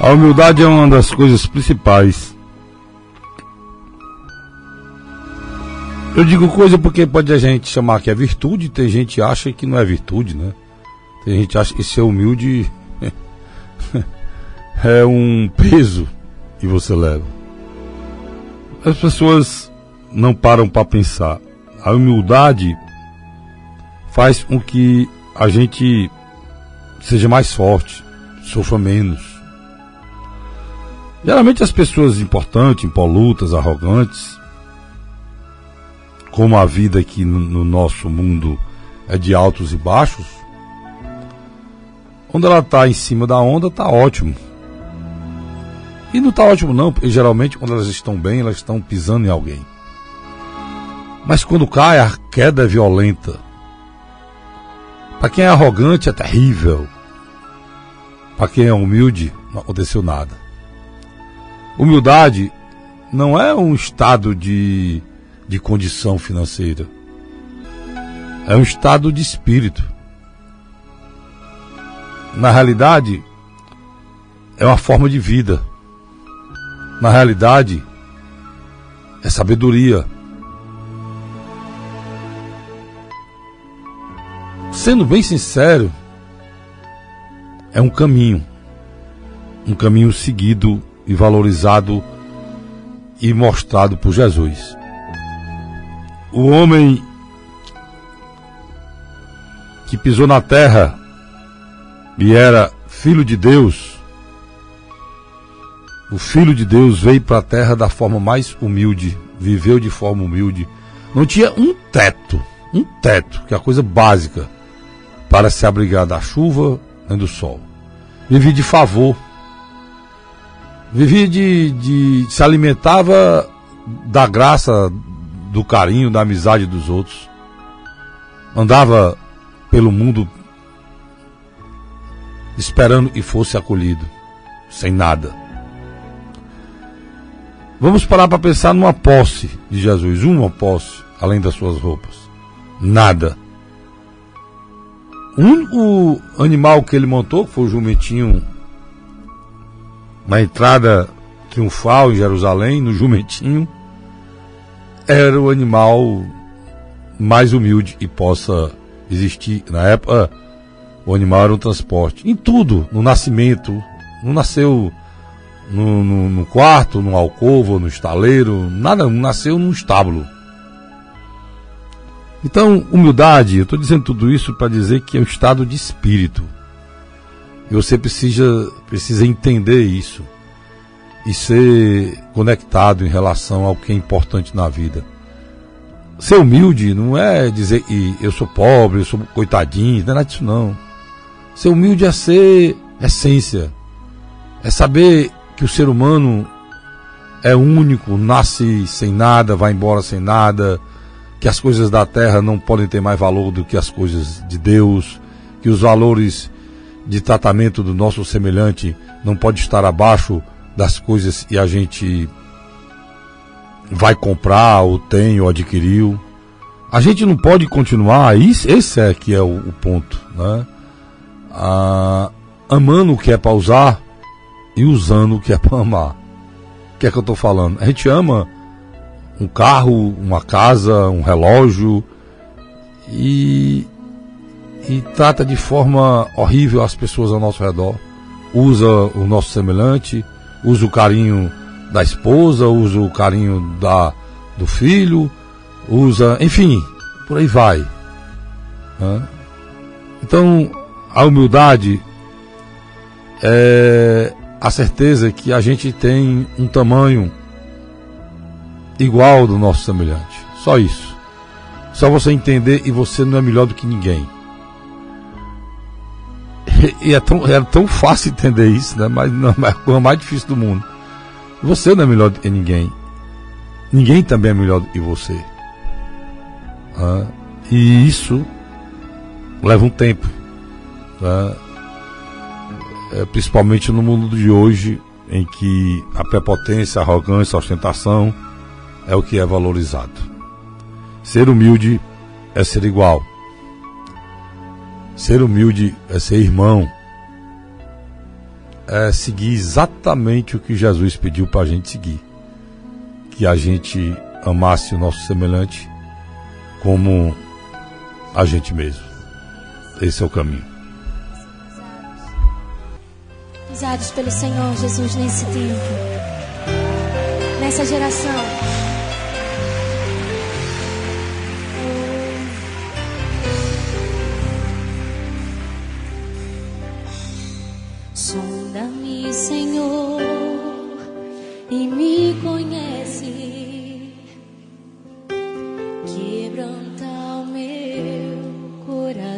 A humildade é uma das coisas principais. Eu digo coisa porque pode a gente chamar que é virtude, tem gente que acha que não é virtude, né? Tem gente que acha que ser humilde é um peso que você leva. As pessoas não param para pensar. A humildade faz com que a gente seja mais forte, sofra menos. Geralmente as pessoas importantes, impolutas, arrogantes, como a vida aqui no, no nosso mundo é de altos e baixos, quando ela está em cima da onda, está ótimo. E não está ótimo não, porque geralmente quando elas estão bem, elas estão pisando em alguém. Mas quando cai, a queda é violenta. Para quem é arrogante é terrível. Para quem é humilde, não aconteceu nada. Humildade não é um estado de, de condição financeira. É um estado de espírito. Na realidade, é uma forma de vida. Na realidade, é sabedoria. Sendo bem sincero, é um caminho. Um caminho seguido e valorizado e mostrado por Jesus. O homem que pisou na terra e era filho de Deus, o filho de Deus veio para a terra da forma mais humilde, viveu de forma humilde, não tinha um teto, um teto, que é a coisa básica para se abrigar da chuva nem do sol. Vivia de favor. Vivia de, de. se alimentava da graça, do carinho, da amizade dos outros. Andava pelo mundo esperando que fosse acolhido, sem nada. Vamos parar para pensar numa posse de Jesus, uma posse, além das suas roupas. Nada. O único animal que ele montou, que foi o jumentinho, na entrada triunfal em Jerusalém, no jumentinho, era o animal mais humilde e possa existir. Na época, o animal era um transporte. Em tudo, no nascimento, não nasceu no, no, no quarto, no alcovo, no estaleiro, nada, não nasceu num estábulo. Então, humildade, eu estou dizendo tudo isso para dizer que é um estado de espírito. E você precisa, precisa entender isso e ser conectado em relação ao que é importante na vida. Ser humilde não é dizer que eu sou pobre, eu sou coitadinho, não é nada disso não. Ser humilde é ser essência. É saber que o ser humano é único, nasce sem nada, vai embora sem nada, que as coisas da terra não podem ter mais valor do que as coisas de Deus, que os valores de tratamento do nosso semelhante não pode estar abaixo das coisas que a gente vai comprar, ou tem, ou adquiriu. A gente não pode continuar, esse é que é o, o ponto, né? Ah, amando o que é para usar e usando o que é para amar. O que é que eu estou falando? A gente ama um carro, uma casa, um relógio e, e trata de forma horrível as pessoas ao nosso redor. Usa o nosso semelhante, usa o carinho da esposa, usa o carinho da, do filho, usa, enfim, por aí vai. Né? Então, a humildade é a certeza que a gente tem um tamanho igual do nosso semelhante. Só isso. Só você entender e você não é melhor do que ninguém. E é tão, é tão fácil entender isso, né? Mas não é a coisa mais difícil do mundo. Você não é melhor do que ninguém. Ninguém também é melhor do que você. Ah, e isso leva um tempo. Tá? É, principalmente no mundo de hoje, em que a prepotência, a arrogância, a ostentação é o que é valorizado. Ser humilde é ser igual. Ser humilde é ser irmão. é seguir exatamente o que Jesus pediu para a gente seguir. Que a gente amasse o nosso semelhante como a gente mesmo. Esse é o caminho. Usados pelo Senhor Jesus nesse tempo, nessa geração.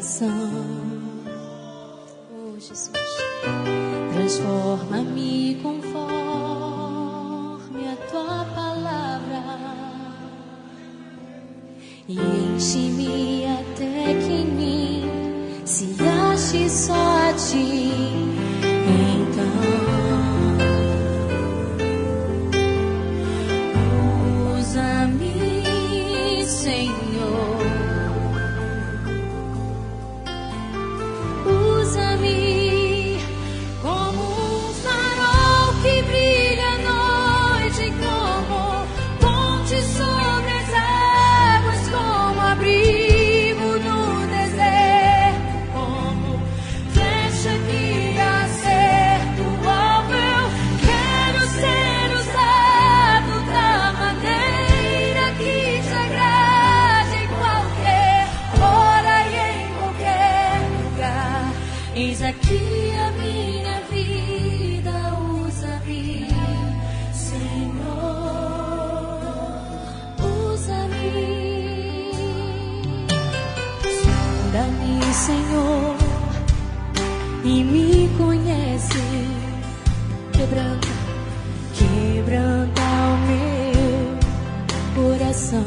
coração. Oh, Jesus, transforma-me conforme a tua palavra e enche-me até que em mim se ache só a ti. quebranta, quebranta é o meu coração.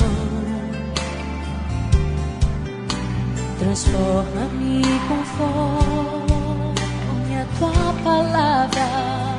Transforma-me conforme a tua palavra.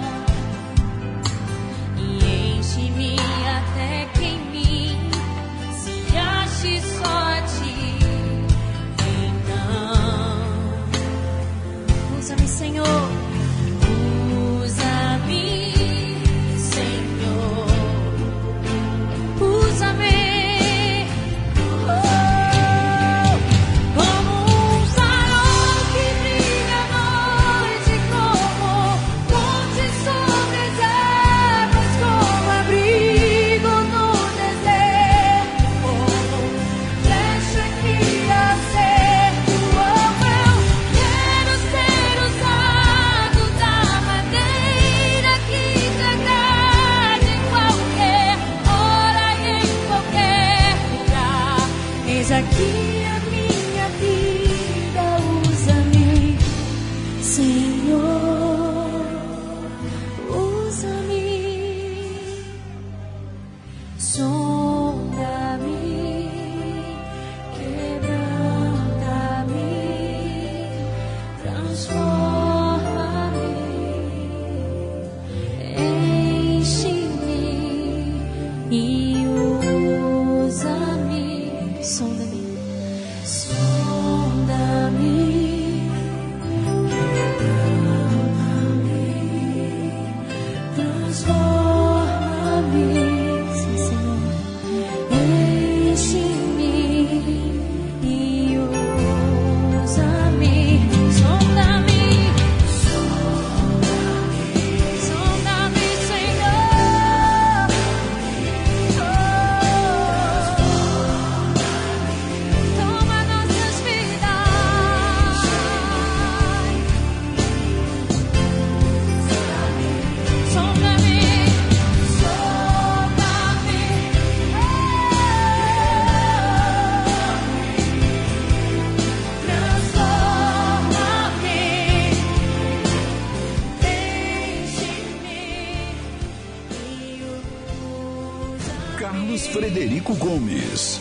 aqui.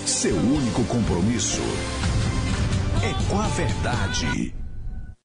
Seu único compromisso é com a verdade.